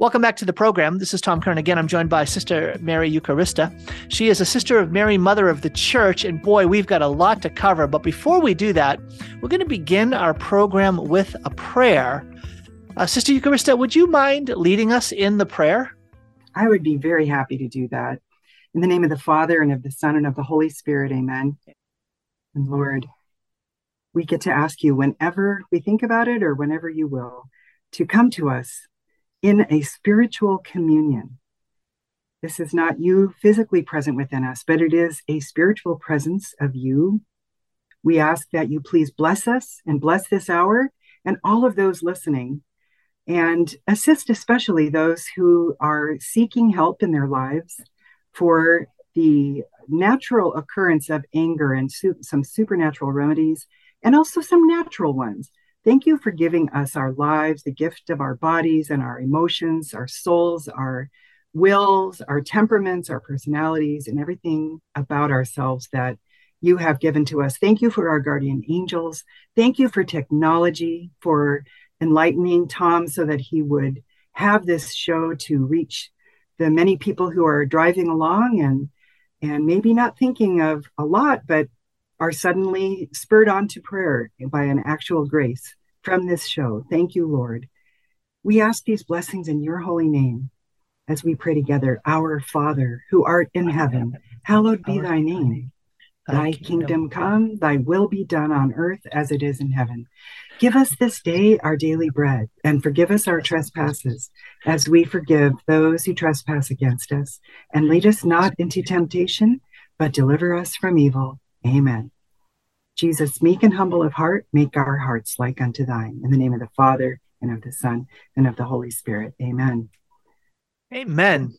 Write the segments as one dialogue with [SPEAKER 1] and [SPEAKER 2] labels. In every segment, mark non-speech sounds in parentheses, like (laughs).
[SPEAKER 1] Welcome back to the program. This is Tom Curran again. I'm joined by Sister Mary Eucharista. She is a sister of Mary, Mother of the Church, and boy, we've got a lot to cover. But before we do that, we're going to begin our program with a prayer. Uh, Sister Eucharista, would you mind leading us in the prayer?
[SPEAKER 2] I would be very happy to do that. In the name of the Father, and of the Son, and of the Holy Spirit, amen. And Lord, we get to ask you whenever we think about it or whenever you will to come to us in a spiritual communion. This is not you physically present within us, but it is a spiritual presence of you. We ask that you please bless us and bless this hour and all of those listening, and assist especially those who are seeking help in their lives for the natural occurrence of anger and su- some supernatural remedies, and also some natural ones Thank you for giving us our lives, the gift of our bodies and our emotions, our souls, our wills, our temperaments, our personalities, and everything about ourselves that you have given to us. Thank you for our guardian angels. Thank you for technology, for enlightening Tom so that he would have this show to reach the many people who are driving along and and maybe not thinking of a lot, but are suddenly spurred on to prayer by an actual grace from this show. Thank you, Lord. We ask these blessings in your holy name as we pray together. Our Father, who art in heaven, hallowed be thy name. Thy kingdom come, thy will be done on earth as it is in heaven. Give us this day our daily bread, and forgive us our trespasses, as we forgive those who trespass against us. And lead us not into temptation, but deliver us from evil. Amen. Jesus, meek and humble of heart, make our hearts like unto thine. In the name of the Father, and of the Son, and of the Holy Spirit. Amen.
[SPEAKER 1] Amen.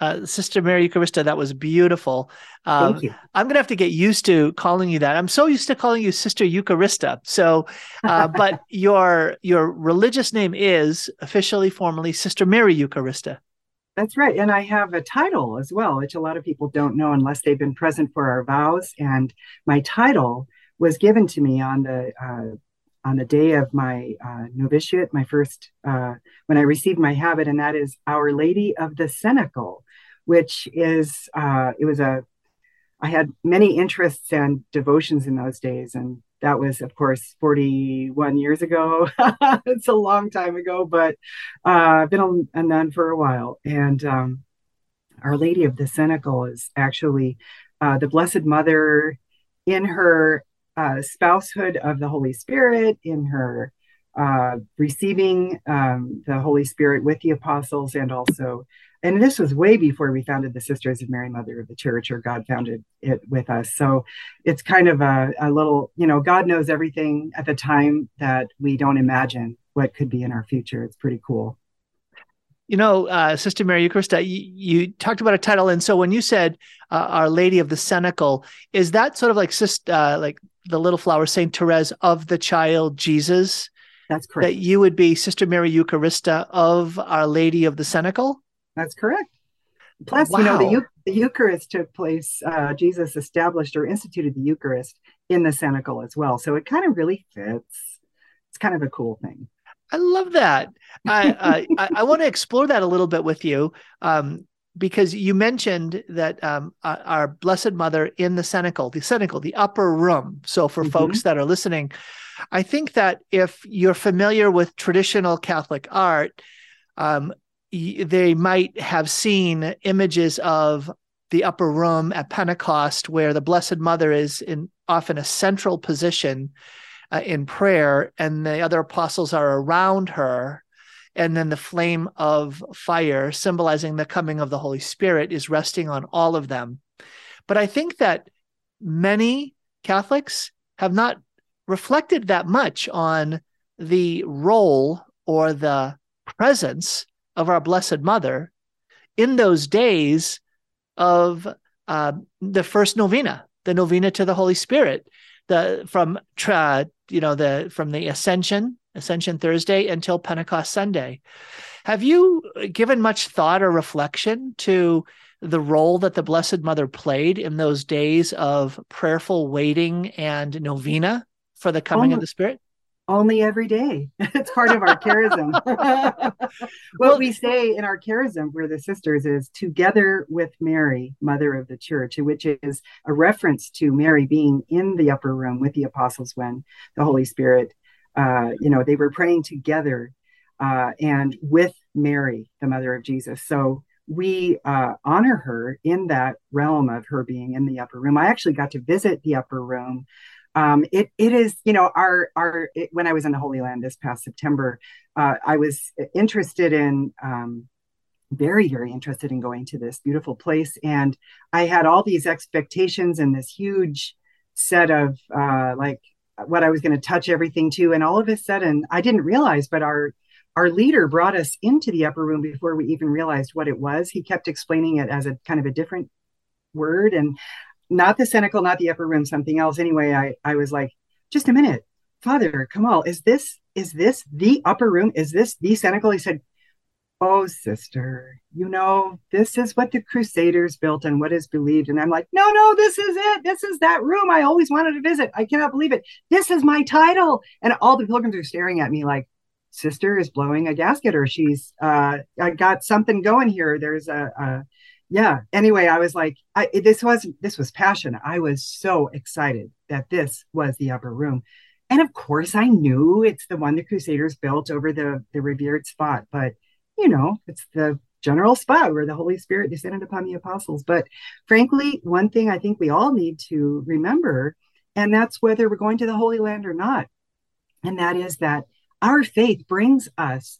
[SPEAKER 1] Uh, Sister Mary Eucharista, that was beautiful. Um,
[SPEAKER 2] Thank you.
[SPEAKER 1] I'm going to have to get used to calling you that. I'm so used to calling you Sister Eucharista. So, uh, (laughs) but your your religious name is officially, formally Sister Mary Eucharista.
[SPEAKER 2] That's right. And I have a title as well, which a lot of people don't know unless they've been present for our vows. And my title was given to me on the uh, on the day of my uh, novitiate, my first uh, when I received my habit, and that is Our Lady of the Cenacle, which is uh, it was a I had many interests and devotions in those days, and that was of course 41 years ago. (laughs) It's a long time ago but uh, i've been a, nun for a while and um, our lady of the cenacle is actually uh, the blessed mother in her uh, spousehood of the holy spirit in her uh, receiving um, the holy spirit with the apostles and also and this was way before we founded the Sisters of Mary, Mother of the Church, or God founded it with us. So it's kind of a, a little, you know, God knows everything at the time that we don't imagine what could be in our future. It's pretty cool.
[SPEAKER 1] You know, uh, Sister Mary Eucharista, you, you, talked about a title, and so when you said uh, "Our Lady of the Cenacle," is that sort of like uh, like the little flower Saint Therese of the Child Jesus?
[SPEAKER 2] That's correct.
[SPEAKER 1] That you would be Sister Mary Eucharista of Our Lady of the Cenacle.
[SPEAKER 2] That's correct. Plus, wow. you know, the, the Eucharist took place, uh, Jesus established or instituted the Eucharist in the cenacle as well. So it kind of really fits. It's kind of a cool thing.
[SPEAKER 1] I love that. I, I, I want to explore that a little bit with you um, because you mentioned that um, our Blessed Mother in the cenacle, the cenacle, the upper room. So for mm-hmm. folks that are listening, I think that if you're familiar with traditional Catholic art, um, they might have seen images of the upper room at Pentecost, where the Blessed Mother is in often a central position uh, in prayer, and the other apostles are around her. And then the flame of fire, symbolizing the coming of the Holy Spirit, is resting on all of them. But I think that many Catholics have not reflected that much on the role or the presence of our Blessed Mother in those days of uh, the first novena, the novena to the Holy Spirit, the from you know the from the Ascension, Ascension Thursday until Pentecost Sunday. Have you given much thought or reflection to the role that the Blessed Mother played in those days of prayerful waiting and novena for the coming of the Spirit?
[SPEAKER 2] only every day. (laughs) it's part of our charism. (laughs) what well, we say in our charism, we're the sisters, is together with Mary, Mother of the Church, which is a reference to Mary being in the upper room with the apostles when the Holy Spirit, uh, you know, they were praying together uh, and with Mary, the Mother of Jesus. So we uh, honor her in that realm of her being in the upper room. I actually got to visit the upper room um, it it is you know our our it, when I was in the Holy Land this past September, uh, I was interested in um, very very interested in going to this beautiful place, and I had all these expectations and this huge set of uh, like what I was going to touch everything to, and all of a sudden I didn't realize, but our our leader brought us into the upper room before we even realized what it was. He kept explaining it as a kind of a different word and not the cenacle, not the upper room, something else. Anyway, I, I was like, just a minute, Father Kamal, is this is this the upper room? Is this the cenacle? He said, Oh, sister, you know, this is what the Crusaders built and what is believed. And I'm like, no, no, this is it. This is that room I always wanted to visit. I cannot believe it. This is my title. And all the pilgrims are staring at me like, sister is blowing a gasket or she's uh, I got something going here. There's a, a yeah anyway i was like I, this was this was passion i was so excited that this was the upper room and of course i knew it's the one the crusaders built over the the revered spot but you know it's the general spot where the holy spirit descended upon the apostles but frankly one thing i think we all need to remember and that's whether we're going to the holy land or not and that is that our faith brings us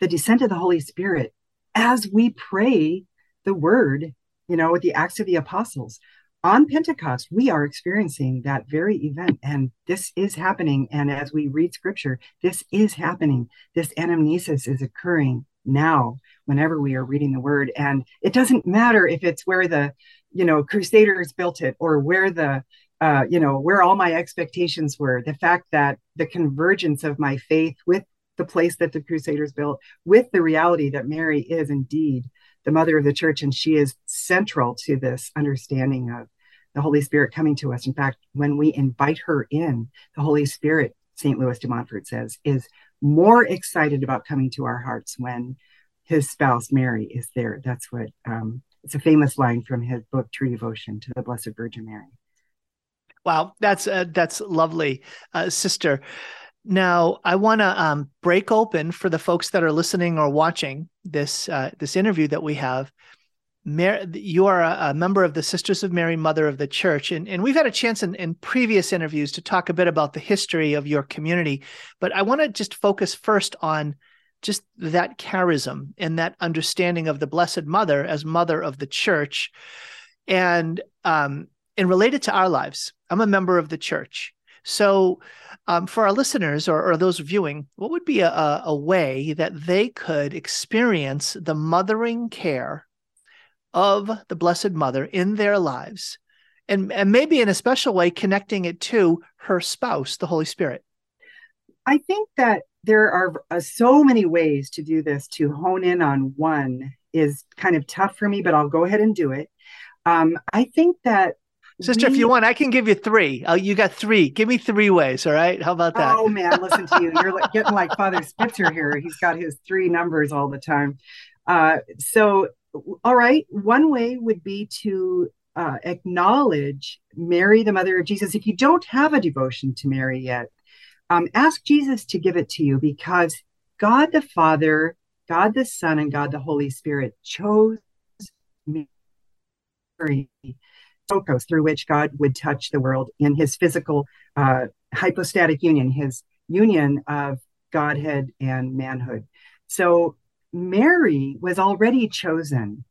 [SPEAKER 2] the descent of the holy spirit as we pray the word, you know, with the Acts of the Apostles. On Pentecost, we are experiencing that very event, and this is happening. And as we read scripture, this is happening. This anamnesis is occurring now whenever we are reading the word. And it doesn't matter if it's where the, you know, Crusaders built it or where the, uh, you know, where all my expectations were. The fact that the convergence of my faith with the place that the Crusaders built, with the reality that Mary is indeed the mother of the church, and she is central to this understanding of the Holy Spirit coming to us. In fact, when we invite her in, the Holy Spirit, St. Louis de Montfort says, is more excited about coming to our hearts when his spouse Mary is there. That's what um, it's a famous line from his book True Devotion to the Blessed Virgin Mary.
[SPEAKER 1] Wow, that's uh, that's lovely, uh, sister. Now, I want to um, break open for the folks that are listening or watching this uh, this interview that we have. Mary, you are a, a, member of the Sisters of Mary, Mother of the Church, and, and we've had a chance in, in previous interviews to talk a bit about the history of your community. But I want to just focus first on just that charism and that understanding of the Blessed Mother as Mother of the Church, and um, and related to our lives. I'm a member of the Church, so um, for our listeners or, or, those viewing, what would be a, a way that they could experience the mothering care of the Blessed Mother in their lives? And, and maybe in a special way, connecting it to her spouse, the Holy Spirit.
[SPEAKER 2] I think that there are uh, so many ways to do this. To hone in on one is kind of tough for me, but I'll go ahead and do it. Um, I think that
[SPEAKER 1] Sister, we... if you want, I can give you three. Oh, you got three. Give me three ways. All right. How about that?
[SPEAKER 2] Oh man, listen to you. You're like, getting like Father Spitzer here. He's got his three numbers all the time. Uh, so, all right. One way would be to uh, acknowledge Mary, the mother of Jesus. If you don't have a devotion to Mary yet, um, ask Jesus to give it to you because God the Father, God the Son, and God the Holy Spirit chose Mary Sokos, through which God would touch the world in his physical uh, hypostatic union, his union of Godhead and manhood. So Mary was already chosen.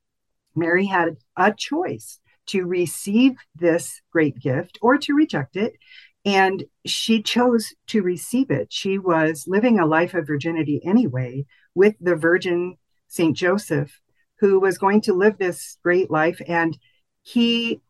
[SPEAKER 2] Mary had a choice to receive this great gift or to reject it. And she chose to receive it. She was living a life of virginity anyway with the Virgin St. Joseph, who was going to live this great life. And he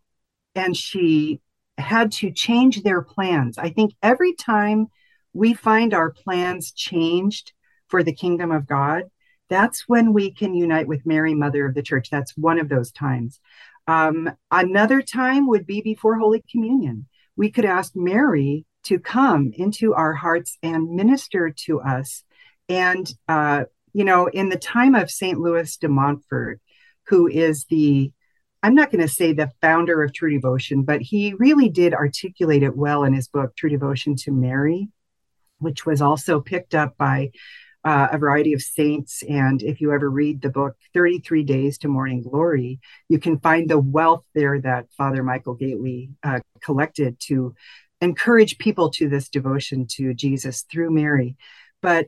[SPEAKER 2] and she had to change their plans. I think every time we find our plans changed for the kingdom of God, that's when we can unite with Mary, Mother of the Church. That's one of those times. Um, another time would be before Holy Communion. We could ask Mary to come into our hearts and minister to us. And, uh, you know, in the time of St. Louis de Montfort, who is the I'm not going to say the founder of True Devotion, but he really did articulate it well in his book, True Devotion to Mary, which was also picked up by uh, a variety of saints. And if you ever read the book, 33 Days to Morning Glory, you can find the wealth there that Father Michael Gaitley uh, collected to encourage people to this devotion to Jesus through Mary. But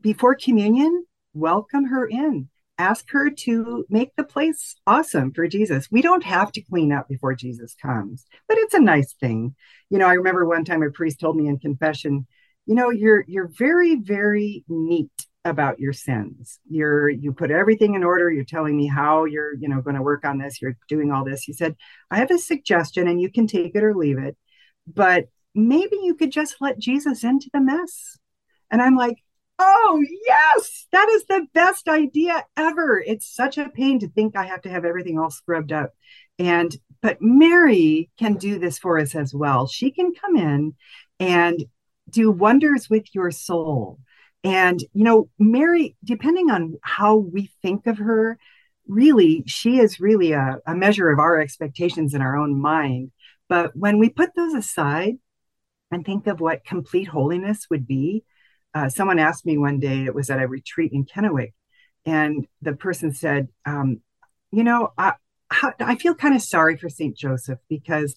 [SPEAKER 2] before communion, welcome her in ask her to make the place awesome for Jesus. We don't have to clean up before Jesus comes, but it's a nice thing. You know, I remember one time a priest told me in confession, you know, you're you're very very neat about your sins. You're you put everything in order. You're telling me how you're, you know, going to work on this. You're doing all this. He said, "I have a suggestion and you can take it or leave it, but maybe you could just let Jesus into the mess." And I'm like, Oh, yes, that is the best idea ever. It's such a pain to think I have to have everything all scrubbed up. And, but Mary can do this for us as well. She can come in and do wonders with your soul. And, you know, Mary, depending on how we think of her, really, she is really a, a measure of our expectations in our own mind. But when we put those aside and think of what complete holiness would be, uh, someone asked me one day, it was at a retreat in Kennewick, and the person said, um, You know, I, I feel kind of sorry for St. Joseph because,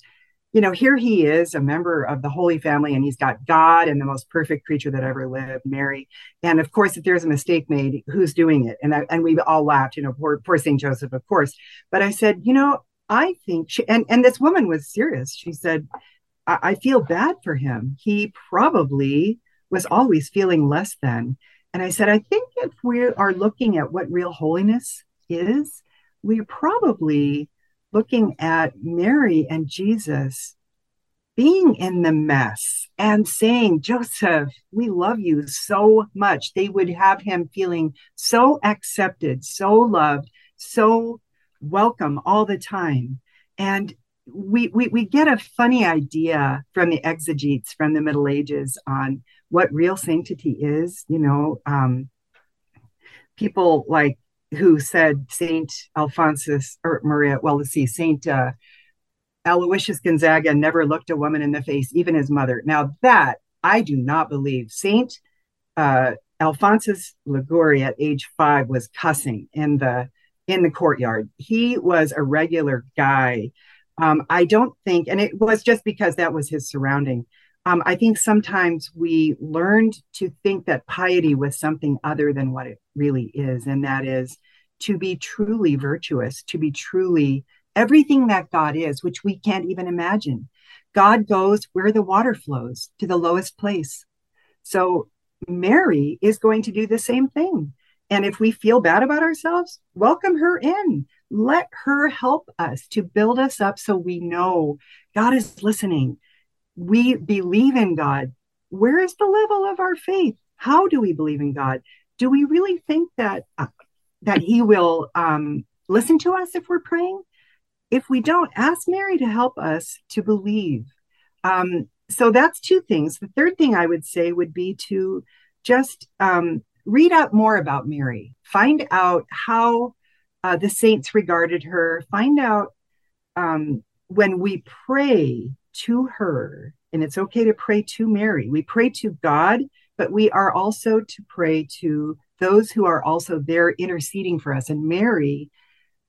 [SPEAKER 2] you know, here he is, a member of the Holy Family, and he's got God and the most perfect creature that ever lived, Mary. And of course, if there's a mistake made, who's doing it? And, I, and we all laughed, you know, poor, poor St. Joseph, of course. But I said, You know, I think she, and, and this woman was serious. She said, I, I feel bad for him. He probably was always feeling less than. And I said, I think if we are looking at what real holiness is, we're probably looking at Mary and Jesus being in the mess and saying, Joseph, we love you so much. They would have him feeling so accepted, so loved, so welcome all the time. And we, we, we get a funny idea from the exegetes from the Middle Ages on what real sanctity is. You know, um, people like who said Saint Alphonsus or Maria, well, let's see, Saint uh, Aloysius Gonzaga never looked a woman in the face, even his mother. Now that I do not believe. Saint uh, Alphonsus at age five was cussing in the in the courtyard. He was a regular guy. Um, I don't think, and it was just because that was his surrounding um, I think sometimes we learned to think that piety was something other than what it really is, and that is to be truly virtuous, to be truly everything that God is, which we can't even imagine. God goes where the water flows to the lowest place. So Mary is going to do the same thing. And if we feel bad about ourselves, welcome her in. Let her help us to build us up so we know God is listening we believe in God, where is the level of our faith? How do we believe in God? Do we really think that uh, that He will um, listen to us if we're praying? If we don't, ask Mary to help us to believe. Um, so that's two things. The third thing I would say would be to just um, read up more about Mary, find out how uh, the saints regarded her, find out um, when we pray to her. And it's okay to pray to Mary. We pray to God, but we are also to pray to those who are also there interceding for us. And Mary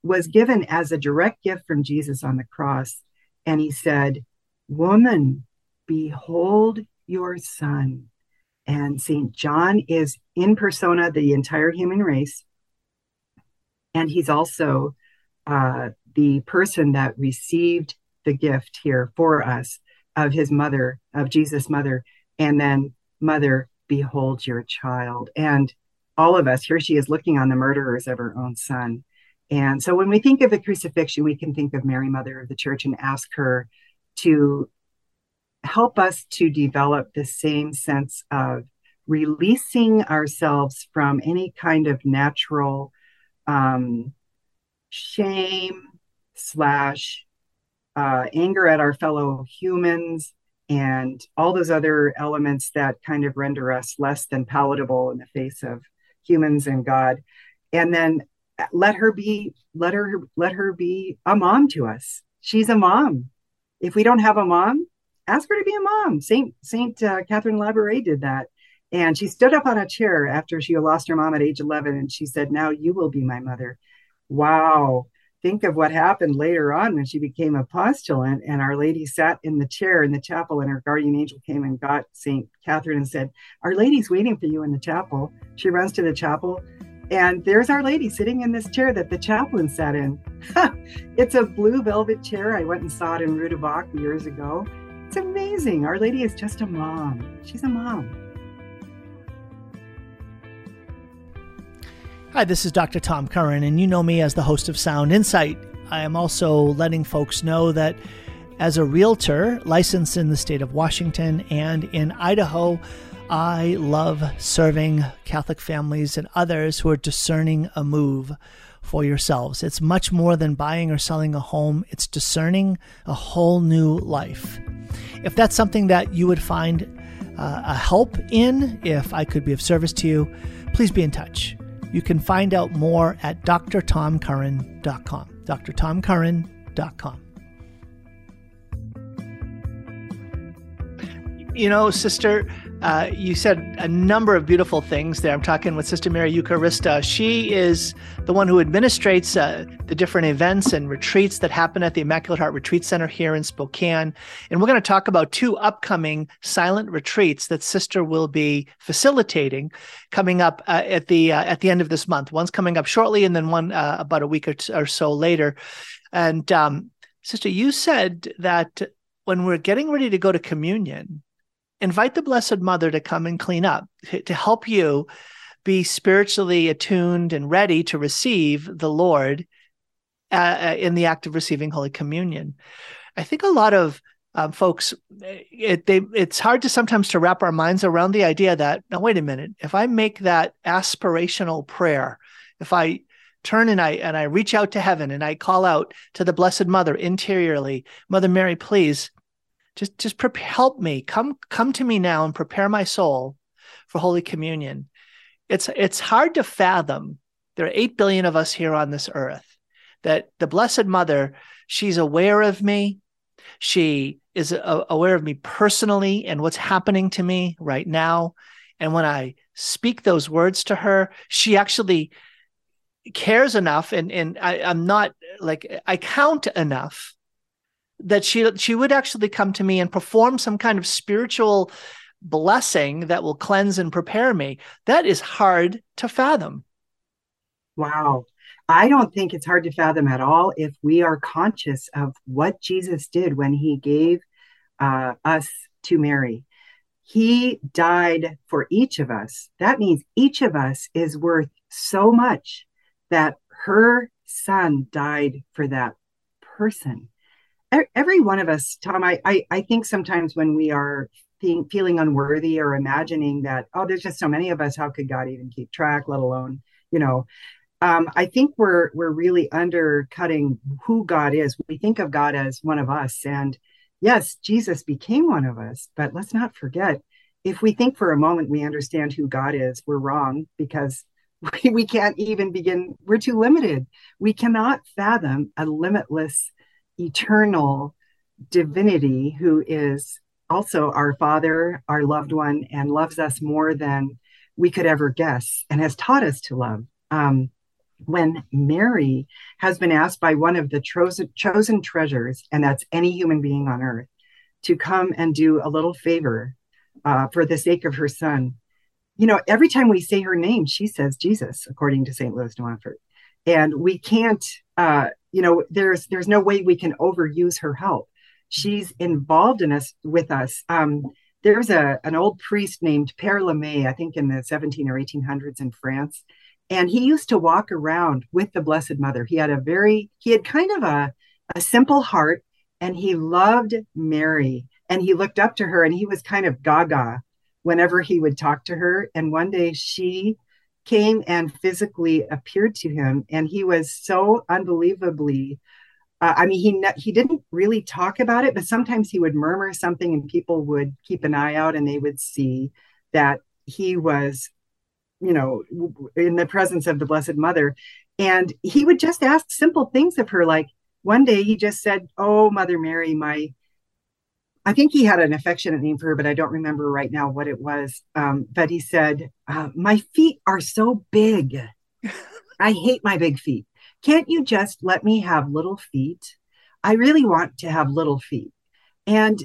[SPEAKER 2] was given as a direct gift from Jesus on the cross. And he said, Woman, behold your son. And St. John is in persona the entire human race. And he's also uh, the person that received the gift here for us of his mother, of Jesus' mother, and then, Mother, behold your child. And all of us, here she is looking on the murderers of her own son. And so when we think of the crucifixion, we can think of Mary, Mother of the Church, and ask her to help us to develop the same sense of releasing ourselves from any kind of natural um, shame slash uh, anger at our fellow humans, and all those other elements that kind of render us less than palatable in the face of humans and God. And then let her be let her let her be a mom to us. She's a mom. If we don't have a mom, ask her to be a mom. Saint Saint uh, Catherine Labouré did that. And she stood up on a chair after she lost her mom at age 11 and she said, Now you will be my mother. Wow. Think of what happened later on when she became a postulant and Our Lady sat in the chair in the chapel and her guardian angel came and got St. Catherine and said, Our Lady's waiting for you in the chapel. She runs to the chapel and there's Our Lady sitting in this chair that the chaplain sat in. (laughs) it's a blue velvet chair. I went and saw it in du years ago. It's amazing. Our Lady is just a mom. She's a mom.
[SPEAKER 1] Hi, this is Dr. Tom Curran, and you know me as the host of Sound Insight. I am also letting folks know that as a realtor licensed in the state of Washington and in Idaho, I love serving Catholic families and others who are discerning a move for yourselves. It's much more than buying or selling a home, it's discerning a whole new life. If that's something that you would find uh, a help in, if I could be of service to you, please be in touch. You can find out more at drtomcurran.com. drtomcurran.com. You know, sister, uh, you said a number of beautiful things there. I'm talking with Sister Mary Eucharista. She is the one who administrates uh, the different events and retreats that happen at the Immaculate Heart Retreat Center here in Spokane. And we're going to talk about two upcoming silent retreats that Sister will be facilitating coming up uh, at the uh, at the end of this month. One's coming up shortly, and then one uh, about a week or, t- or so later. And um, Sister, you said that when we're getting ready to go to communion invite the Blessed Mother to come and clean up, to help you be spiritually attuned and ready to receive the Lord uh, uh, in the act of receiving Holy Communion. I think a lot of um, folks, it, they, it's hard to sometimes to wrap our minds around the idea that now wait a minute, if I make that aspirational prayer, if I turn and I and I reach out to heaven and I call out to the Blessed Mother interiorly, Mother Mary, please just just prepare, help me. Come come to me now and prepare my soul for holy communion. It's it's hard to fathom. There are 8 billion of us here on this earth that the blessed mother she's aware of me. She is a, aware of me personally and what's happening to me right now. And when i speak those words to her she actually cares enough. And and I, i'm not like i count enough that she she would actually come to me and perform some kind of spiritual blessing that will cleanse and prepare me. That is hard to fathom.
[SPEAKER 2] Wow. I don't think it's hard to fathom at all if we are conscious of what jesus did when he gave uh, us to mary. He died for each of us. That means each of us is worth so much that her son died for that person every one of us, Tom, I, I, I think sometimes when we are feeling unworthy or imagining that, oh, there's just so many of us, how could God even keep track, let alone, you know, um, I think we're we're really undercutting who God is. We think of God as one of us, and yes, Jesus became one of us. But let's not forget, if we think for a moment we understand who God is, we're wrong because (laughs) we, we can't even begin. We're too limited. We cannot fathom a limitless eternal divinity who is also our father, our loved one, and loves us more than we could ever guess and has taught us to love. Um, when Mary has been asked by one of the chosen, chosen treasures, and that's any human being on earth, to come and do a little favor uh, for the sake of her son. You know, every time we say her name, she says Jesus, according to St. Louis de Montfort. And we can't uh, you know there's there's no way we can overuse her help she's involved in us with us um, there's a an old priest named Père Lemay, I think in the 17 or 1800s in France, and he used to walk around with the Blessed Mother. He had a very he had kind of a a simple heart, and he loved Mary, and he looked up to her, and he was kind of gaga whenever he would talk to her. And one day she came and physically appeared to him and he was so unbelievably uh, I mean, he he didn't really talk about it, but sometimes he would murmur something, and people would keep an eye out, and they would see that he was, you know, in the presence of the Blessed Mother, and he would just ask simple things of her, like one day he just said, "Oh, Mother Mary, my." I think he had an affectionate name for her, but I don't remember right now what it was. Um, but he said, uh, "My feet are so big. (laughs) I hate my big feet." Can't you just let me have little feet? I really want to have little feet. And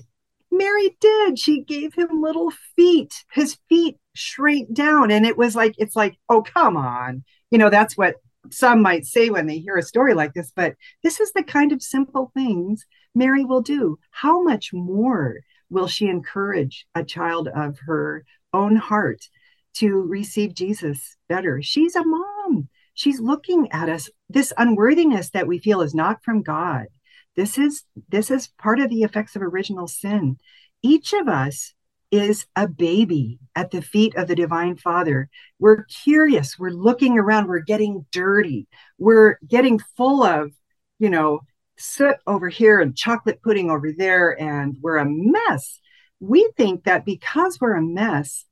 [SPEAKER 2] Mary did. She gave him little feet. His feet shrank down. And it was like, it's like, oh, come on. You know, that's what some might say when they hear a story like this. But this is the kind of simple things Mary will do. How much more will she encourage a child of her own heart to receive Jesus better? She's a mom. She's looking at us. This unworthiness that we feel is not from god. This is this is part of the effects of original sin. Each of us is a baby at the feet of the divine father. We're curious. We're looking around. We're getting dirty. We're getting full of you know soot over here and chocolate pudding over there and we're a mess we think that because we're a mess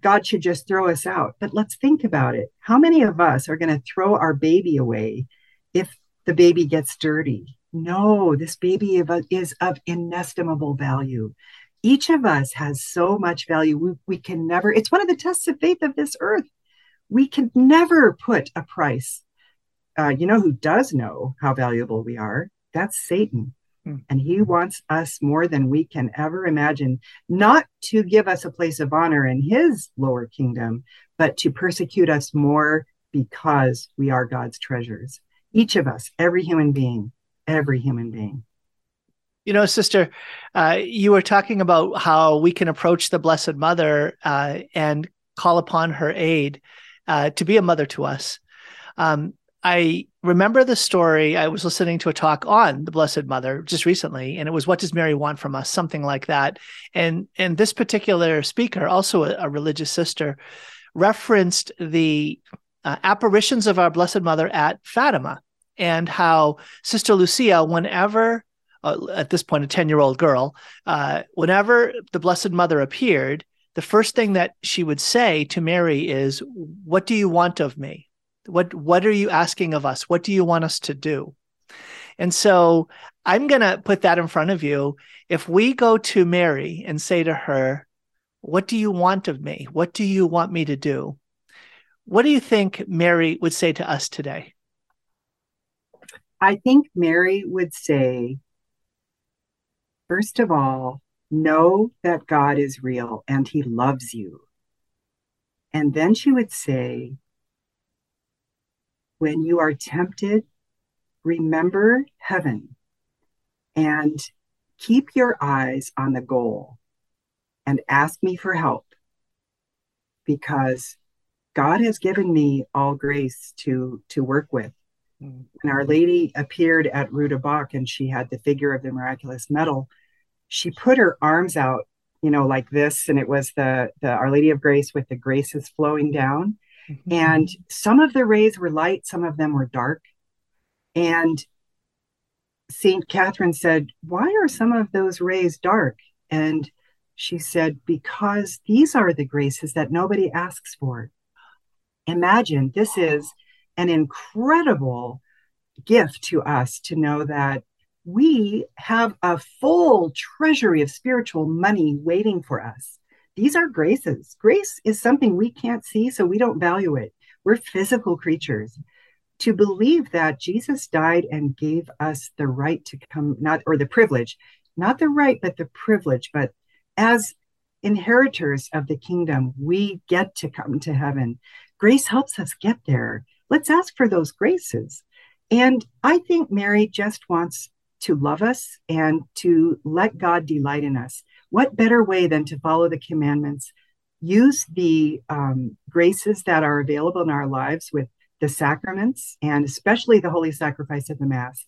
[SPEAKER 2] God should just throw us out. But let's think about it. How many of us are going to throw our baby away if the baby gets dirty? No, this baby is of inestimable value. Each of us has so much value. We, we can never, it's one of the tests of faith of this earth. We can never put a price. Uh, you know who does know how valuable we are? That's Satan. Hmm. And he wants us more than we can ever imagine, not to give us a place of honor in his lower kingdom, but to persecute us more because we are God's treasures. Each of us, every human being, every human being.
[SPEAKER 1] You know, sister, uh, you were talking about how we can approach the Blessed Mother uh, and call upon her aid uh, to be a mother to us. Um, I remember the story. I was listening to a talk on the Blessed Mother just recently, and it was "What does Mary want from us?" Something like that. And and this particular speaker, also a, a religious sister, referenced the uh, apparitions of our Blessed Mother at Fatima, and how Sister Lucia, whenever uh, at this point a ten year old girl, uh, whenever the Blessed Mother appeared, the first thing that she would say to Mary is, "What do you want of me?" What what are you asking of us? What do you want us to do? And so I'm going to put that in front of you. If we go to Mary and say to her, What do you want of me? What do you want me to do? What do you think Mary would say to us today?
[SPEAKER 2] I think Mary would say, first of all, know that God is real and he loves you. And then she would say, when you are tempted, remember heaven and keep your eyes on the goal and ask me for help because God has given me all grace to to work with. Mm. When Our Lady appeared at Rue Bach and she had the figure of the miraculous medal, she put her arms out, you know, like this, and it was the the Our Lady of Grace with the graces flowing down. Mm-hmm. And some of the rays were light, some of them were dark. And St. Catherine said, Why are some of those rays dark? And she said, Because these are the graces that nobody asks for. Imagine this is an incredible gift to us to know that we have a full treasury of spiritual money waiting for us these are graces. Grace is something we can't see, so we don't value it. We're physical creatures. To believe that Jesus died and gave us the right to come, not or the privilege, not the right, but the privilege, but as inheritors of the kingdom, we get to come to heaven. Grace helps us get there. Let's ask for those graces. And I think Mary just wants to love us and to let God delight in us what better way than to follow the commandments, use the um, graces that are available in our lives with the sacraments and especially the holy sacrifice of the Mass,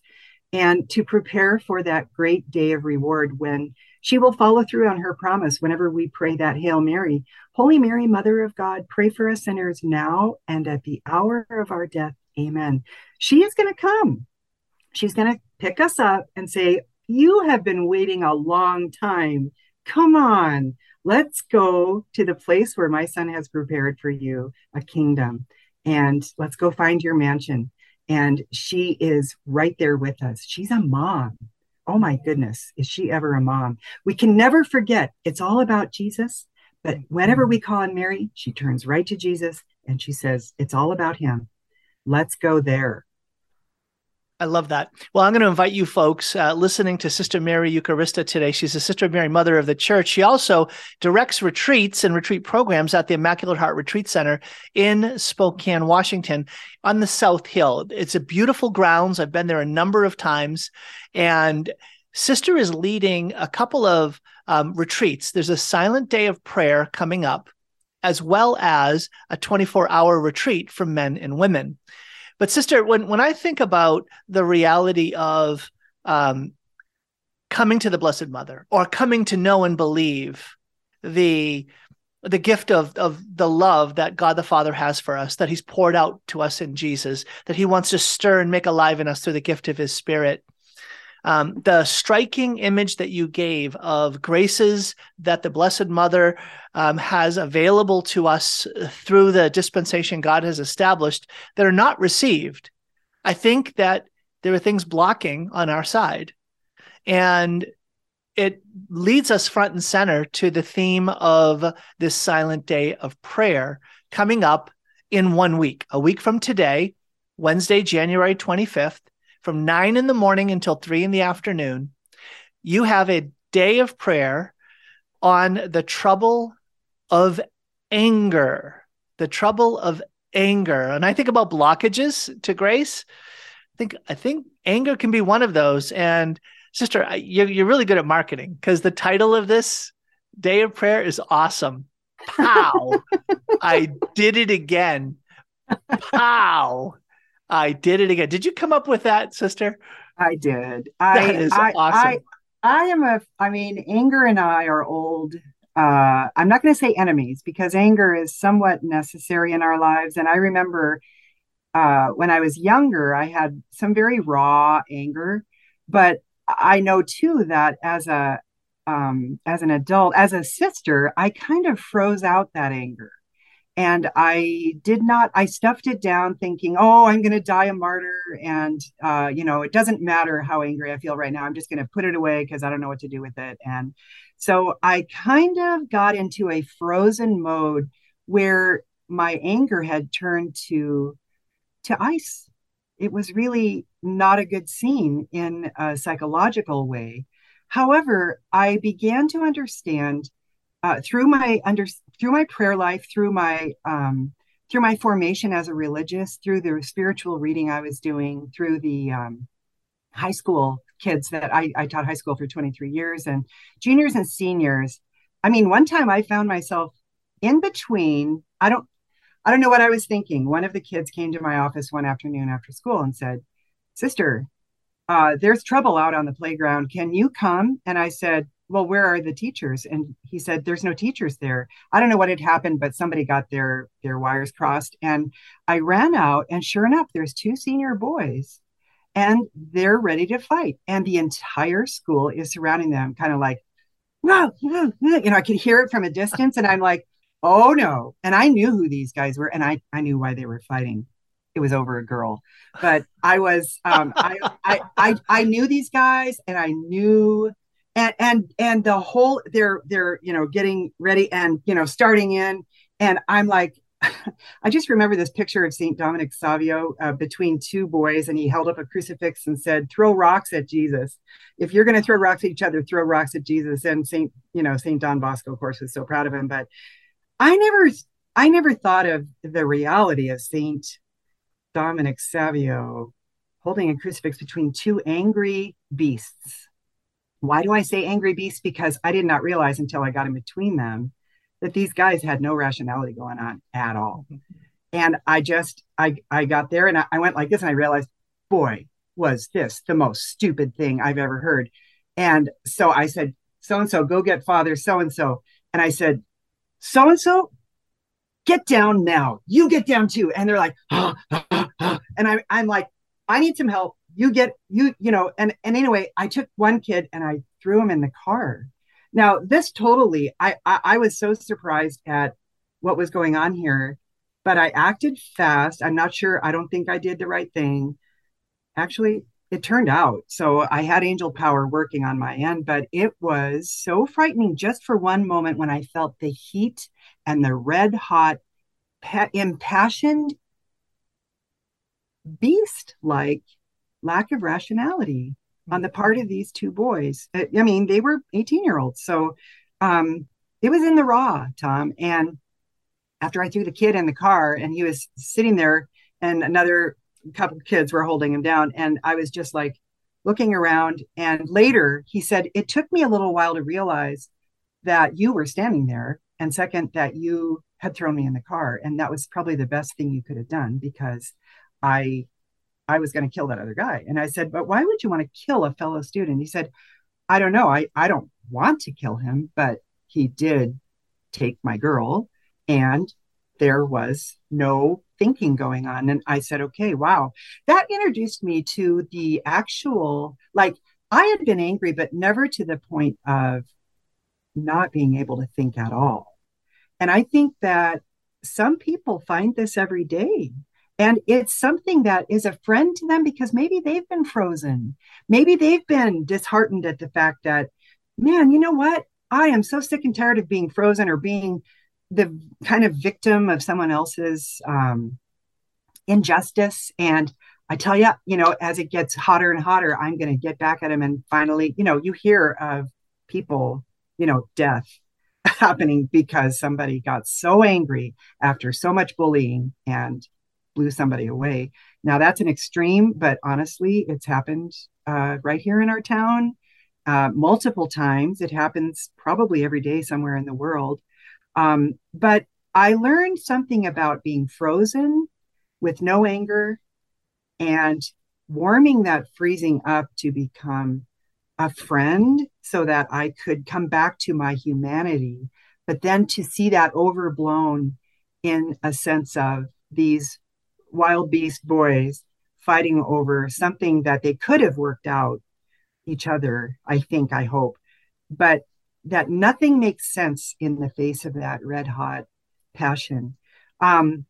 [SPEAKER 2] and to prepare for that great day of reward when she will follow through on her promise whenever we pray that Hail Mary. Holy Mary, Mother of God, pray for us sinners now and at the hour of our death. Amen. She is going to come. She's going to pick us up and say, You have been waiting a long time. Come on, let's go to the place where my son has prepared for you a kingdom. And let's go find your mansion. And she is right there with us. She's a mom. Oh my goodness, is she ever a mom? We can never forget it's all about Jesus. But whenever we call on Mary, she turns right to Jesus and she says, It's all about him. Let's go there.
[SPEAKER 1] I love that. Well, I'm going to invite you folks uh, listening to Sister Mary Eucharista today. She's a Sister Mary Mother of the Church. She also directs retreats and retreat programs at the Immaculate Heart Retreat Center in Spokane, Washington, on the South Hill. It's a beautiful grounds. I've been there a number of times, and Sister is leading a couple of um, retreats. There's a silent day of prayer coming up, as well as a 24 hour retreat for men and women. But sister, when when I think about the reality of um, coming to the Blessed Mother or coming to know and believe the the gift of of the love that God the Father has for us, that He's poured out to us in Jesus, that He wants to stir and make alive in us through the gift of His Spirit. Um, the striking image that you gave of graces that the Blessed Mother um, has available to us through the dispensation God has established that are not received. I think that there are things blocking on our side. And it leads us front and center to the theme of this silent day of prayer coming up in one week, a week from today, Wednesday, January 25th from nine in the morning until three in the afternoon. You have a day of prayer on the trouble of anger, the trouble of anger. And I think about blockages to grace. I think I think anger can be one of those. And sister, you're, you're really good at marketing because the title of this day of prayer is awesome. Pow! (laughs) I did it again. Pow! I did it again. Did you come up with that, sister?
[SPEAKER 2] I did. (laughs) I, that is I, awesome. I, I am a, I mean, anger and I are old. Uh, I'm not going to say enemies because anger is somewhat necessary in our lives. And I remember uh, when I was younger, I had some very raw anger, but I know too that as a, um, as an adult, as a sister, I kind of froze out that anger and I did not. I stuffed it down, thinking, "Oh, I'm going to die a martyr," and uh, you know, it doesn't matter how angry I feel right now. I'm just going to put it away because I don't know what to do with it. And so I kind of got into a frozen mode where my anger had turned to to ice. It was really not a good scene in a psychological way. However, I began to understand uh, through my under through my prayer life, through my um, through my formation as a religious, through the spiritual reading I was doing, through the um, high school kids that I, I taught high school for 23 years and juniors and seniors. I mean, one time I found myself in between. I don't I don't know what I was thinking. One of the kids came to my office one afternoon after school and said, "Sister, uh, there's trouble out on the playground. Can you come?" And I said, well, where are the teachers? And he said, there's no teachers there. I don't know what had happened, but somebody got their their wires crossed. And I ran out, and sure enough, there's two senior boys, and they're ready to fight. And the entire school is surrounding them, kind of like, no, you know, I could hear it from a distance, and I'm like, oh no. And I knew who these guys were, and I I knew why they were fighting. It was over a girl, but I was um, I, I I I knew these guys, and I knew and and and the whole they're they're you know getting ready and you know starting in. And i'm like (laughs) i just remember this picture of saint dominic savio uh, between two boys and he held up a crucifix and said throw rocks at jesus. If you're going to throw rocks at each other throw rocks at jesus. And saint you know saint don bosco of course was so proud of him. But i never i never thought of the reality of saint dominic savio holding a crucifix between two angry beasts why do I say angry beasts? Because I did not realize until I got in between them that these guys had no rationality going on at all. And I just, I, I got there and I, I went like this and I realized, boy, was this the most stupid thing I've ever heard. And so I said, so and so, go get father so and so. And I said, so and so, get down now. You get down too. And they're like, ah, ah, ah. and I, I'm like, I need some help you get you you know and and anyway i took one kid and i threw him in the car. Now this totally I, I i was so surprised at what was going on here but i acted fast. I'm not sure i don't think i did the right thing. Actually it turned out. So i had angel power working on my end but it was so frightening just for one moment when i felt the heat and the red hot pa- impassioned beast like lack of rationality on the part of these two boys. Uh, I mean, they were 18 year olds. So um, it was in the raw, Tom. And after I threw the kid in the car and he was sitting there and another couple kids were holding him down. And I was just like looking around. And later he said, It took me a little while to realize that you were standing there. And second, that you had thrown me in the car. And that was probably the best thing you could have done because I I was going to kill that other guy. And I said, but why would you want to kill a fellow student? He said, I don't know. I, I don't want to kill him, but he did take my girl and there was no thinking going on. And I said, okay, wow. That introduced me to the actual, like, I had been angry, but never to the point of not being able to think at all. And I think that some people find this every day. And it's something that is a friend to them because maybe they've been frozen. Maybe they've been disheartened at the fact that, man, you know what? I am so sick and tired of being frozen or being the kind of victim of someone else's um, injustice. And I tell you, you know, as it gets hotter and hotter, I'm going to get back at him. And finally, you know, you hear of people, you know, death (laughs) happening because somebody got so angry after so much bullying and blew somebody away. Now that's an extreme, but honestly, it's happened uh, right here in our town uh, multiple times. It happens probably every day somewhere in the world. Um, but I learned something about being frozen with no anger and warming that freezing up to become a friend so that I could come back to my humanity, but then to see that overblown in a sense of these wild beast boys fighting over something that they could have worked out each other, I think, I hope, but that nothing makes sense in the face of that red hot passion. Um,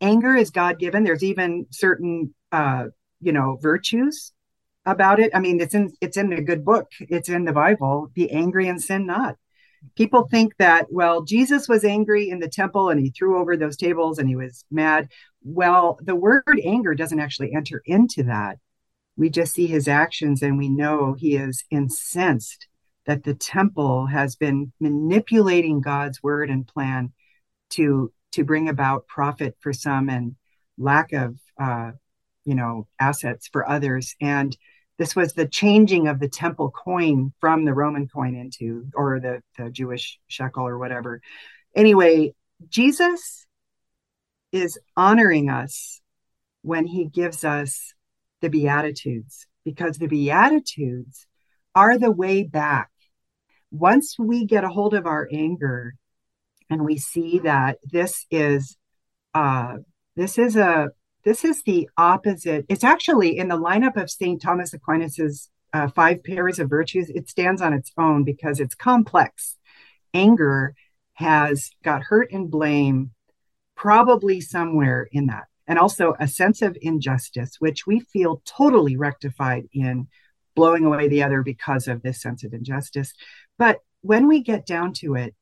[SPEAKER 2] anger is God given. There's even certain, uh, you know, virtues about it. I mean, it's in it's in a good book. It's in the Bible. Be angry and sin not people think that well jesus was angry in the temple and he threw over those tables and he was mad. Well the word anger doesn't actually enter into that. We just see his actions and we know he is incensed that the temple has been manipulating god's word and plan to to bring about profit for some and lack of uh, you know assets for others. And this was the changing of the temple coin from the Roman coin into, or the, the Jewish shekel or whatever. Anyway, Jesus is honoring us when he gives us the Beatitudes, because the Beatitudes are the way back. Once we get a hold of our anger and we see that this is uh, this is a this is the opposite. It's actually in the lineup of St. Thomas Aquinas's uh, five pairs of virtues. It stands on its own because it's complex. Anger has got hurt and blame probably somewhere in that. And also a sense of injustice, which we feel totally rectified in blowing away the other because of this sense of injustice. But when we get down to it,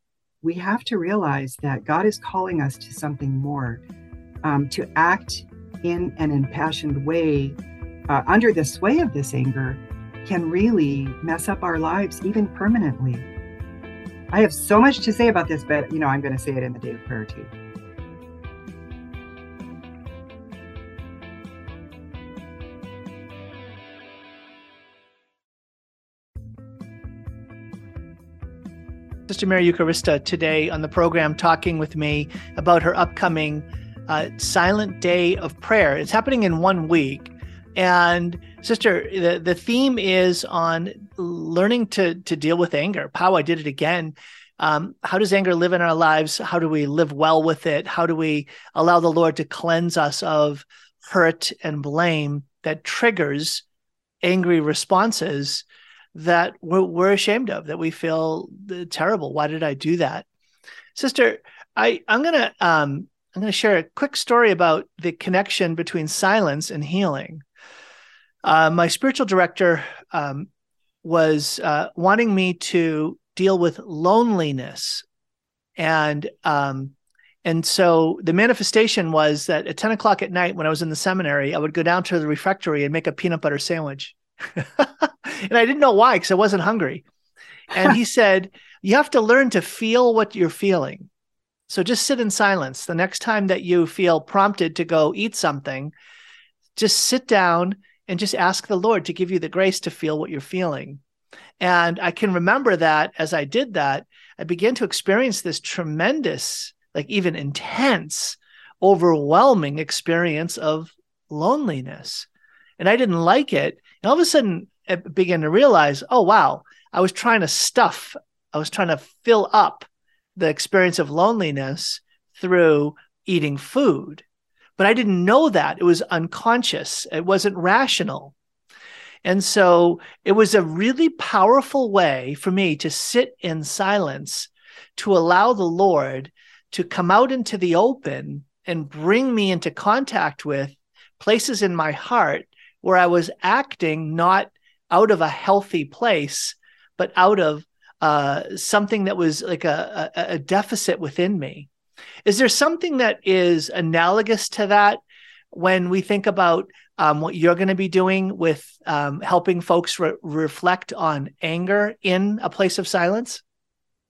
[SPEAKER 2] we have to realize that God is calling us to something more, um, to act in an impassioned way uh, under the sway of this anger can really mess up our lives even permanently. I have so much to say about this, but you know, I'm going to say it in the day of prayer too.
[SPEAKER 1] Sister Mary Eucharista today on the program talking with me about her upcoming uh, silent day of prayer. It's happening in one week. And sister, the, the theme is on learning to to deal with anger. Pow, I did it again. Um, how does anger live in our lives? How do we live well with it? How do we allow the Lord to cleanse us of hurt and blame that triggers angry responses that we're, we're ashamed of, that we feel terrible. Why did I do that? Sister, I, I'm going to um, I'm going to share a quick story about the connection between silence and healing. Uh, my spiritual director um, was uh, wanting me to deal with loneliness, and um, and so the manifestation was that at ten o'clock at night, when I was in the seminary, I would go down to the refectory and make a peanut butter sandwich, (laughs) and I didn't know why because I wasn't hungry. And he (laughs) said, "You have to learn to feel what you're feeling." So just sit in silence. The next time that you feel prompted to go eat something, just sit down and just ask the Lord to give you the grace to feel what you're feeling. And I can remember that as I did that, I began to experience this tremendous, like even intense, overwhelming experience of loneliness. And I didn't like it. And all of a sudden, I began to realize, oh, wow, I was trying to stuff, I was trying to fill up the experience of loneliness through eating food. But I didn't know that. It was unconscious, it wasn't rational. And so it was a really powerful way for me to sit in silence, to allow the Lord to come out into the open and bring me into contact with places in my heart where I was acting not out of a healthy place, but out of uh, something that was like a, a, a deficit within me. Is there something that is analogous to that when we think about um, what you're going to be doing with um, helping folks re- reflect on anger in a place of silence?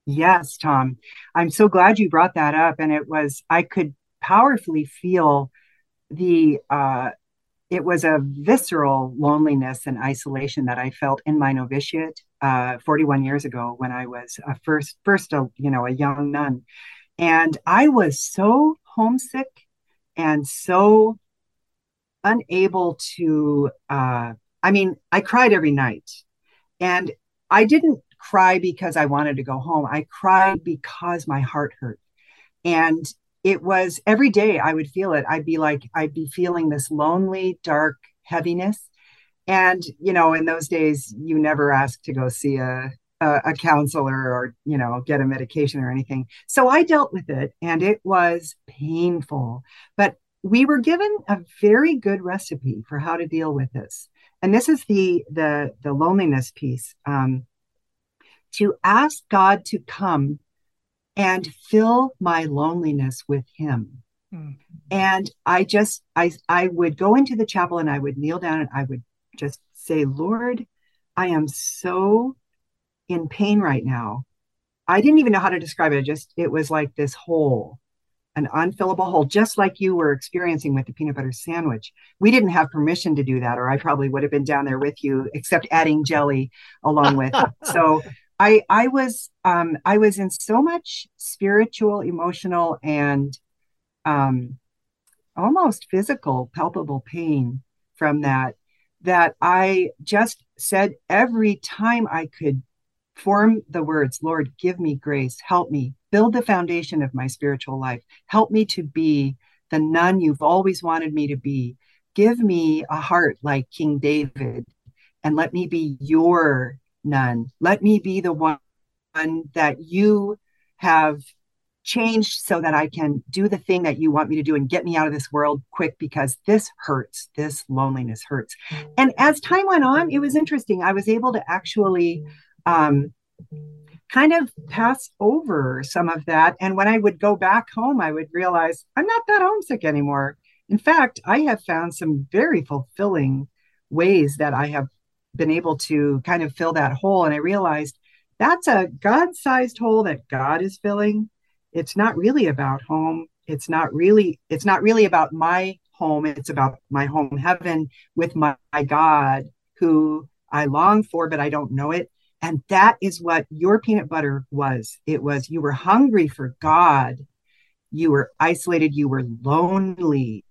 [SPEAKER 2] Yes, Tom. I'm so glad you brought that up. And it was, I could powerfully feel the uh, it was a visceral loneliness and isolation that I felt in my novitiate uh, 41 years ago when I was a first, first, a, you know, a young nun, and I was so homesick and so unable to. Uh, I mean, I cried every night, and I didn't cry because I wanted to go home. I cried because my heart hurt, and it was every day I would feel it. I'd be like, I'd be feeling this lonely, dark heaviness. And, you know, in those days, you never asked to go see a, a, a counselor or, you know, get a medication or anything. So I dealt with it and it was painful. But we were given a very good recipe for how to deal with this. And this is the the the loneliness piece. Um, to ask God to come and fill my loneliness with him. Mm-hmm. And I just I I would go into the chapel and I would kneel down and I would just say, "Lord, I am so in pain right now." I didn't even know how to describe it. Just it was like this hole, an unfillable hole, just like you were experiencing with the peanut butter sandwich. We didn't have permission to do that, or I probably would have been down there with you, except adding jelly along with. so I I was um, I was in so much spiritual, emotional, and um, almost physical, palpable pain from that that I just said every time I could form the words, Lord, give me grace, help me build the foundation of my spiritual life, help me to be the nun you've always wanted me to be. Give me a heart like King David, and let me be your nun. Let me be the one that you have changed so that I can do the thing that you want me to do and get me out of this world quick because this hurts. This loneliness hurts. And as time went on, it was interesting. I was able to actually um, kind of pass over some of that. And when I would go back home, I would realize I'm not that homesick anymore. In fact, I have found some very fulfilling ways that I have been able to kind of fill that hole. And I realized that's a God sized hole that God is filling. It's not really about home. It's not really, it's not really about my home. It's about my home heaven with my, my God who I long for, but I don't know it. And that is what your peanut butter was. It was you were hungry for God. You were isolated. You were lonely.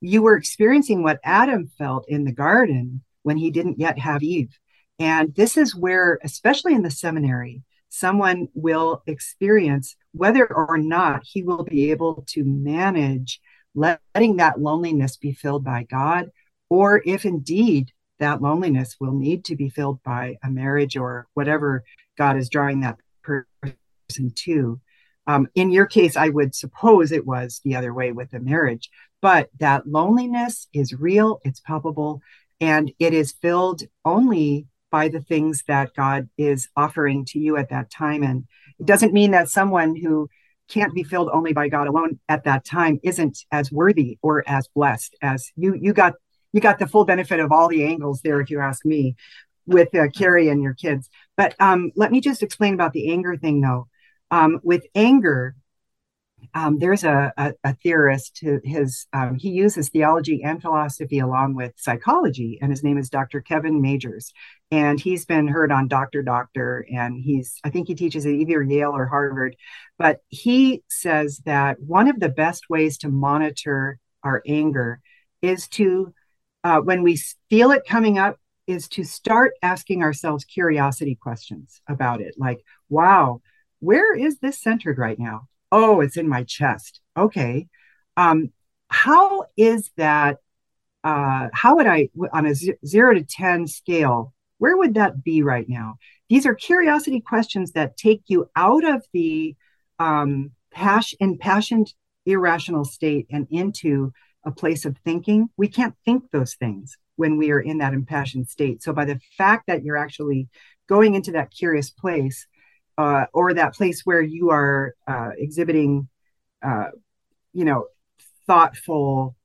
[SPEAKER 2] You were experiencing what Adam felt in the garden when he didn't yet have Eve. And this is where, especially in the seminary, someone will experience whether or not he will be able to manage letting that loneliness be filled by God, or if indeed that loneliness will need to be filled by a marriage or whatever God is drawing that person to. Um, in your case, I would suppose it was the other way with the marriage, but that loneliness is real, it's palpable, and it is filled only by the things that God is offering to you at that time. And it doesn't mean that someone who can't be filled only by God alone at that time isn't as worthy or as blessed as you. You got you got the full benefit of all the angles there, if you ask me, with uh, Carrie and your kids. But um, let me just explain about the anger thing, though. Um, with anger, um, there's a, a, a, theorist who his um, he uses theology and philosophy along with psychology, and his name is Dr. Kevin Majeres. And he's been heard on Doctor Doctor, and he's I think he teaches at either Yale or Harvard, but he says that one of the best ways to monitor our anger is to uh, when we feel it coming up is to start asking ourselves curiosity questions about it. Like wow where is this centered right now oh it's in my chest. Okay. Um, how is that uh, how would i on a zero to ten scale where would that be right now? These are curiosity questions that take you out of the um, passion impassioned irrational state and into a place of thinking, we can't think those things when we are in that impassioned state. So by the fact that you're actually going into that curious place, uh, or that place where you are uh, exhibiting, uh, you know, thoughtful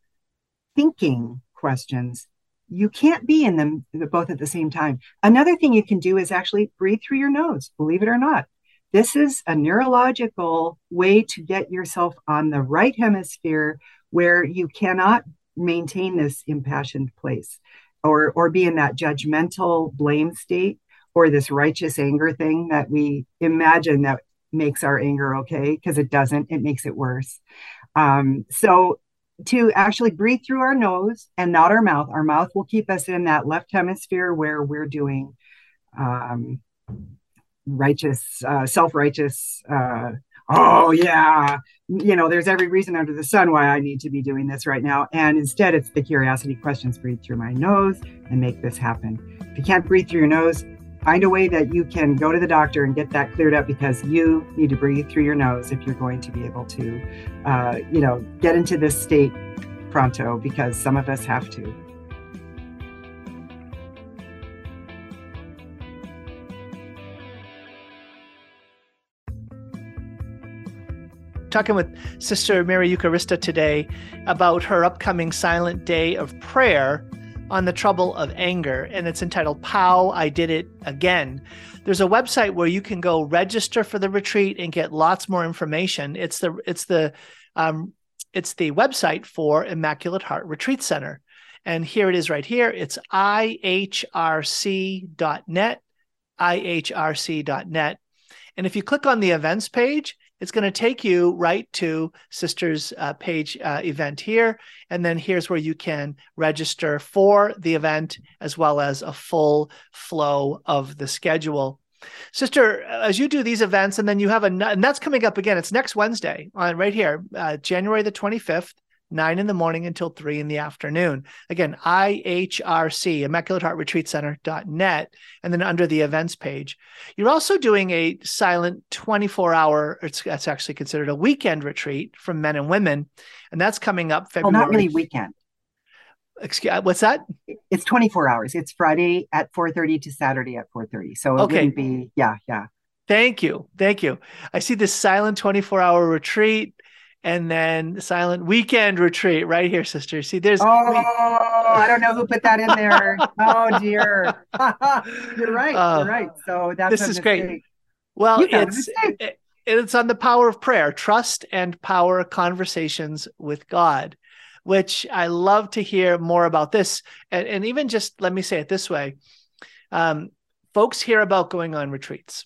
[SPEAKER 2] thinking questions, you can't be in them both at the same time. Another thing you can do is actually breathe through your nose, believe it or not. This is a neurological way to get yourself on the right hemisphere where you cannot maintain this impassioned place or or be in that judgmental blame state or this righteous anger thing that we imagine that makes our anger okay because it doesn't it makes it worse. Um, so to actually breathe through our nose and not our mouth our mouth will keep us in that left hemisphere where we're doing um, righteous uh, self-righteous uh, oh yeah you know there's every reason under the sun why i need to be doing this right now. And instead it's the curiosity questions breathe through my nose and make this happen. If you can't breathe through your nose find a way that you can go to the doctor and get that cleared up because you need to breathe through your nose if you're going to be able to uh, you know get into this state pronto because some of us have to.
[SPEAKER 1] Talking with Sister Mary Eucharista today about her upcoming silent day of prayer on the trouble of anger, and it's entitled Pow, I Did It Again. There's a website where you can go register for the retreat and get lots more information. It's the it's the um, it's the website for Immaculate Heart Retreat Center. And here it is right here. It's ihrc.net, ihrc.net. And if you click on the events page, it's going to take you right to Sisters uh, page uh, event here. And then here's where you can register for the event as well as a full flow of the schedule. Sister, as you do these events, and then you have a, and that's coming up again. It's next Wednesday, on right here, uh, January the 25th nine in the morning until three in the afternoon. Again, IHRC, Immaculate Heart Retreat Center.net, and then under the events page. You're also doing a silent 24 hour, it's, that's actually considered a weekend retreat from men and women. And that's coming up February.
[SPEAKER 2] Well, not really weekend.
[SPEAKER 1] Excuse, uh, what's that?
[SPEAKER 2] It's 24 hours. It's Friday at 4:30 to Saturday at 4:30. So it okay. wouldn't be, yeah, yeah.
[SPEAKER 1] Thank you. Thank you. I see this silent 24 hour retreat and then silent weekend retreat right here, sister. See, there's.
[SPEAKER 2] Oh, we... I don't know who put that in there. (laughs) oh dear. (laughs) you're right. Uh, you're right. So that's
[SPEAKER 1] this is great. Well, it's it, it's on the power of prayer, trust and power conversations with God, which I love to hear more about this. And, and even just let me say it this way: um, folks hear about going on retreats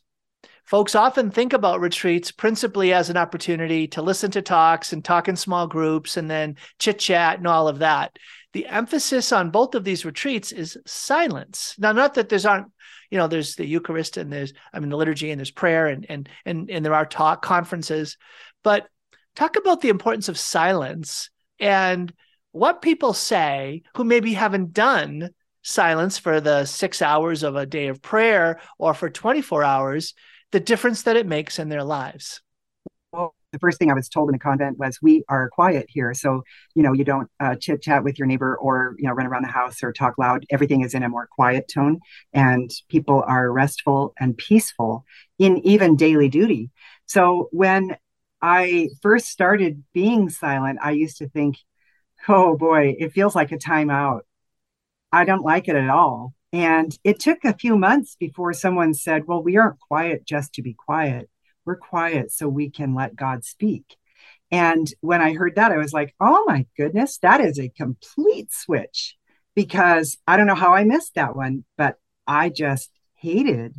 [SPEAKER 1] Folks often think about retreats principally as an opportunity to listen to talks and talk in small groups and then chit chat and all of that. The emphasis on both of these retreats is silence. Now, not that there's aren't, you know, there's the Eucharist and there's, I mean, the liturgy and there's prayer and and and and there are talk conferences, but talk about the importance of silence and what people say who maybe haven't done silence for the six hours of a day of prayer or for 24 hours, the difference that it makes in their lives.
[SPEAKER 2] Well, the first thing I was told in the convent was, "We are quiet here, so you know you don't uh, chit chat with your neighbor or you know run around the house or talk loud. Everything is in a more quiet tone, and people are restful and peaceful in even daily duty." So when I first started being silent, I used to think, "Oh boy, it feels like a timeout." I don't like it at all. And it took a few months before someone said, Well, we aren't quiet just to be quiet. We're quiet so we can let God speak. And when I heard that, I was like, Oh my goodness, that is a complete switch because I don't know how I missed that one, but I just hated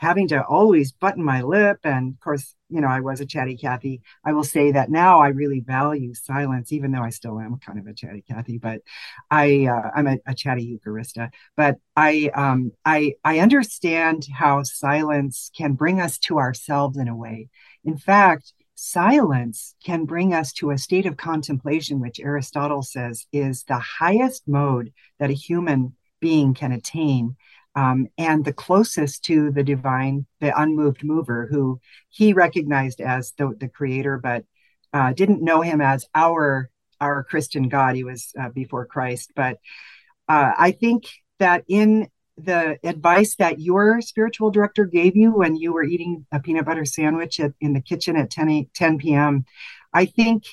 [SPEAKER 2] having to always button my lip. And of course, you know, I was a chatty Cathy. I will say that now I really value silence, even though I still am kind of a chatty Cathy. But I, uh, I'm a, a, chatty Eucharista. But I, um, I, I understand how silence can bring us to ourselves in a way. In fact, silence can bring us to a state of contemplation, which Aristotle says is the highest mode that a human being can attain um, and the closest to the divine, the unmoved mover, who he recognized as the, the creator, but uh, didn't know him as our our Christian God. He was uh, before Christ. But uh, I think that in the advice that your spiritual director gave you when you were eating a peanut butter sandwich at, in the kitchen at 10, 8, 10 p.m., I think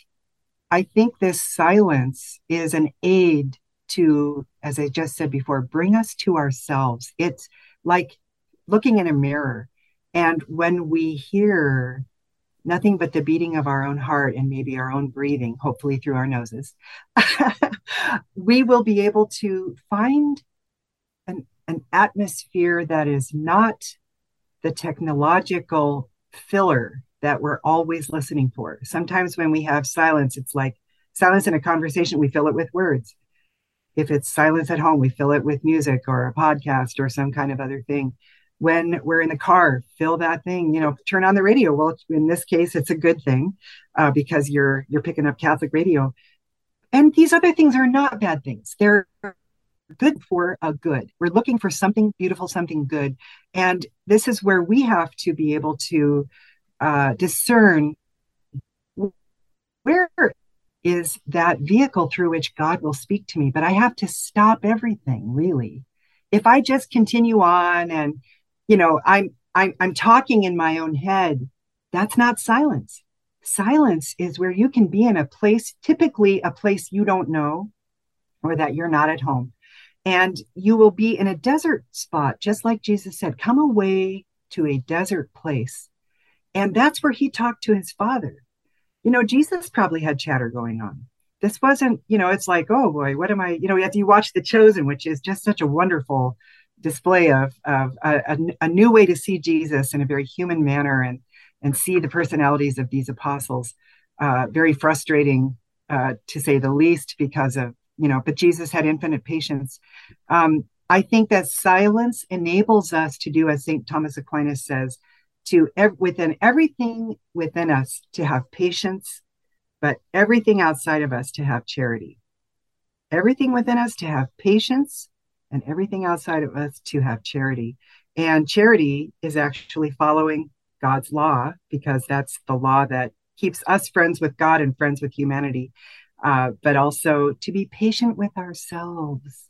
[SPEAKER 2] I think this silence is an aid to, as I just said before, bring us to ourselves. It's like looking in a mirror. And when we hear nothing but the beating of our own heart and maybe our own breathing, hopefully through our noses, (laughs) we will be able to find an, an atmosphere that is not the technological filler that we're always listening for. Sometimes when we have silence, it's like silence in a conversation, we fill it with words if it's silence at home, we fill it with music or a podcast or some kind of other thing. When we're in the car, fill that thing. You know, turn on the radio. Well, in this case, it's a good thing uh, because you're you're picking up Catholic radio. And these other things are not bad things. They're good for a good. We're looking for something beautiful, something good, and this is where we have to be able to uh, discern where is that vehicle through which God will speak to me. But I have to stop everything, really. If I just continue on and, you know, I'm I'm I'm talking in my own head, that's not silence. Silence is where you can be in a place, typically a place you don't know or that you're not at home. And you will be in a desert spot, just like Jesus said, come away to a desert place. And that's where he talked to his father you know, Jesus probably had chatter going on. This wasn't, you know, it's like, oh boy, what am I, you know, after you watch The Chosen, which is just such a wonderful display of, of a, a, new way to see Jesus in a very human manner and, and see the personalities of these apostles. Uh, very frustrating, uh, to say the least, because of, you know, but Jesus had infinite patience. Um, I think that silence enables us to do, as St. Thomas Aquinas says, to ev- within everything within us to have patience, but everything outside of us to have charity. Everything within us to have patience, and everything outside of us to have charity. And charity is actually following God's law because that's the law that keeps us friends with God and friends with humanity. Uh, but also to be patient with ourselves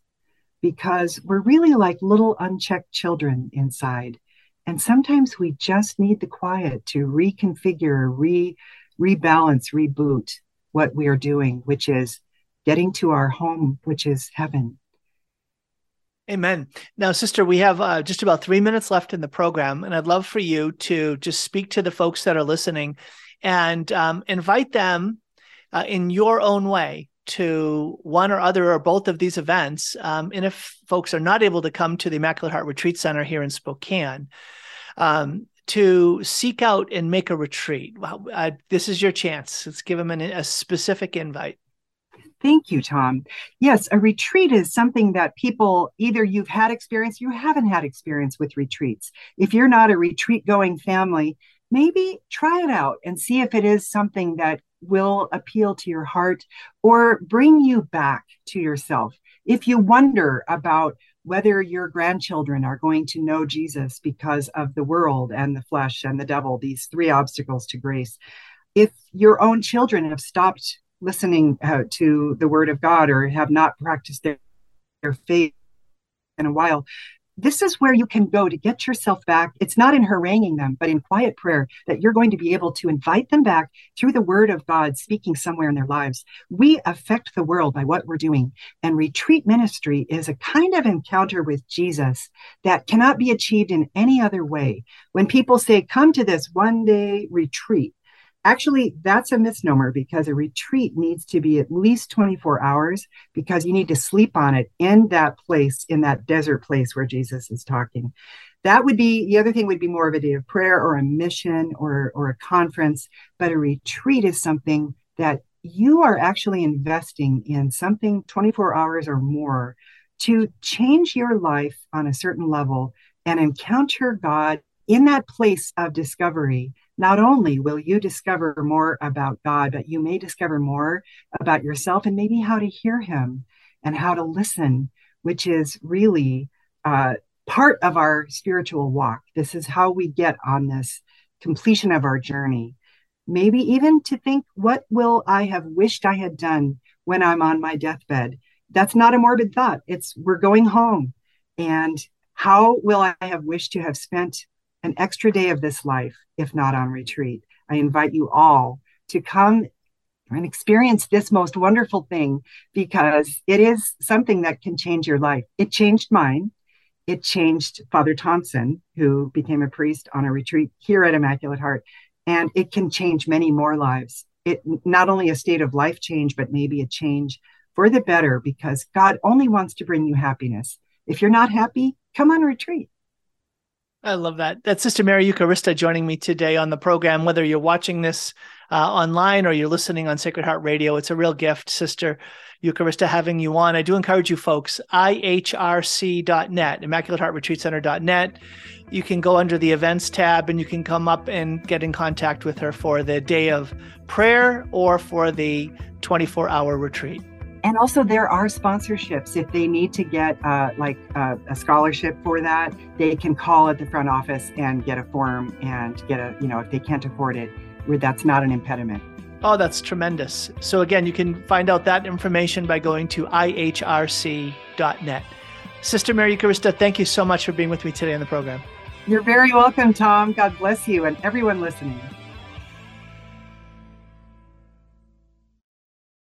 [SPEAKER 2] because we're really like little unchecked children inside and sometimes we just need the quiet to reconfigure, re rebalance, reboot what we are doing, which is getting to our home, which is heaven.
[SPEAKER 1] Amen. Now, sister, we have uh, just about three minutes left in the program, and I'd love for you to just speak to the folks that are listening and um, invite them uh, in your own way to one or other or both of these events. Um, and if folks are not able to come to the Immaculate Heart Retreat Center here in Spokane, um, to seek out and make a retreat. This is your chance. Let's give them an, a specific invite.
[SPEAKER 2] Thank you, Tom. Yes, a retreat is something that people either you've had experience, you haven't had experience with retreats. If you're not a retreat going family, maybe try it out and see if it is something that will appeal to your heart or bring you back to yourself. If you wonder about whether your grandchildren are going to know Jesus because of the world and the flesh and the devil, these three obstacles to grace, if your own children have stopped listening uh, to the word of God or have not practiced their, their faith in a while, this is where you can go to get yourself back. It's not in haranguing them, but in quiet prayer that you're going to be able to invite them back through the word of God speaking somewhere in their lives. We affect the world by what we're doing. And retreat ministry is a kind of encounter with Jesus that cannot be achieved in any other way. When people say, come to this one day retreat, Actually, that's a misnomer because a retreat needs to be at least 24 hours because you need to sleep on it in that place, in that desert place where Jesus is talking. That would be the other thing would be more of a day of prayer or a mission or, or a conference. But a retreat is something that you are actually investing in something 24 hours or more to change your life on a certain level and encounter God in that place of discovery not only will you discover more about God, but you may discover more about yourself and maybe how to hear Him and how to listen, which is really uh, part of our spiritual walk. This is how we get on this completion of our journey. Maybe even to think, what will I have wished I had done when I'm on my deathbed? That's not a morbid thought. It's we're going home. And how will I have wished to have spent an extra day of this life, if not on retreat. I invite you all to come and experience this most wonderful thing because it is something that can change your life. It changed mine. It changed Father Thompson, who became a priest on a retreat here at Immaculate Heart, and it can change many more lives. It not only a state of life change, but maybe a change for the better because God only wants to bring you happiness. If you're not happy, come on retreat.
[SPEAKER 1] I love that. That's Sister Mary Eucharista joining me today on the program. Whether you're watching this uh, online or you're listening on Sacred Heart Radio, it's a real gift, Sister Eucharista, having you on. I do encourage you folks, ihrc.net, Immaculate Heart Retreat Center.net. You can go under the events tab and you can come up and get in contact with her for the day of prayer or for the 24 hour retreat.
[SPEAKER 2] And also, there are sponsorships. If they need to get uh, like uh, a scholarship for that, they can call at the front office and get a form and get a, you know, if they can't afford it, where that's not an impediment.
[SPEAKER 1] Oh, that's tremendous. So, again, you can find out that information by going to ihrc.net. Sister Mary Eucharista, thank you so much for being with me today on the program.
[SPEAKER 2] You're very welcome, Tom. God bless you and everyone listening.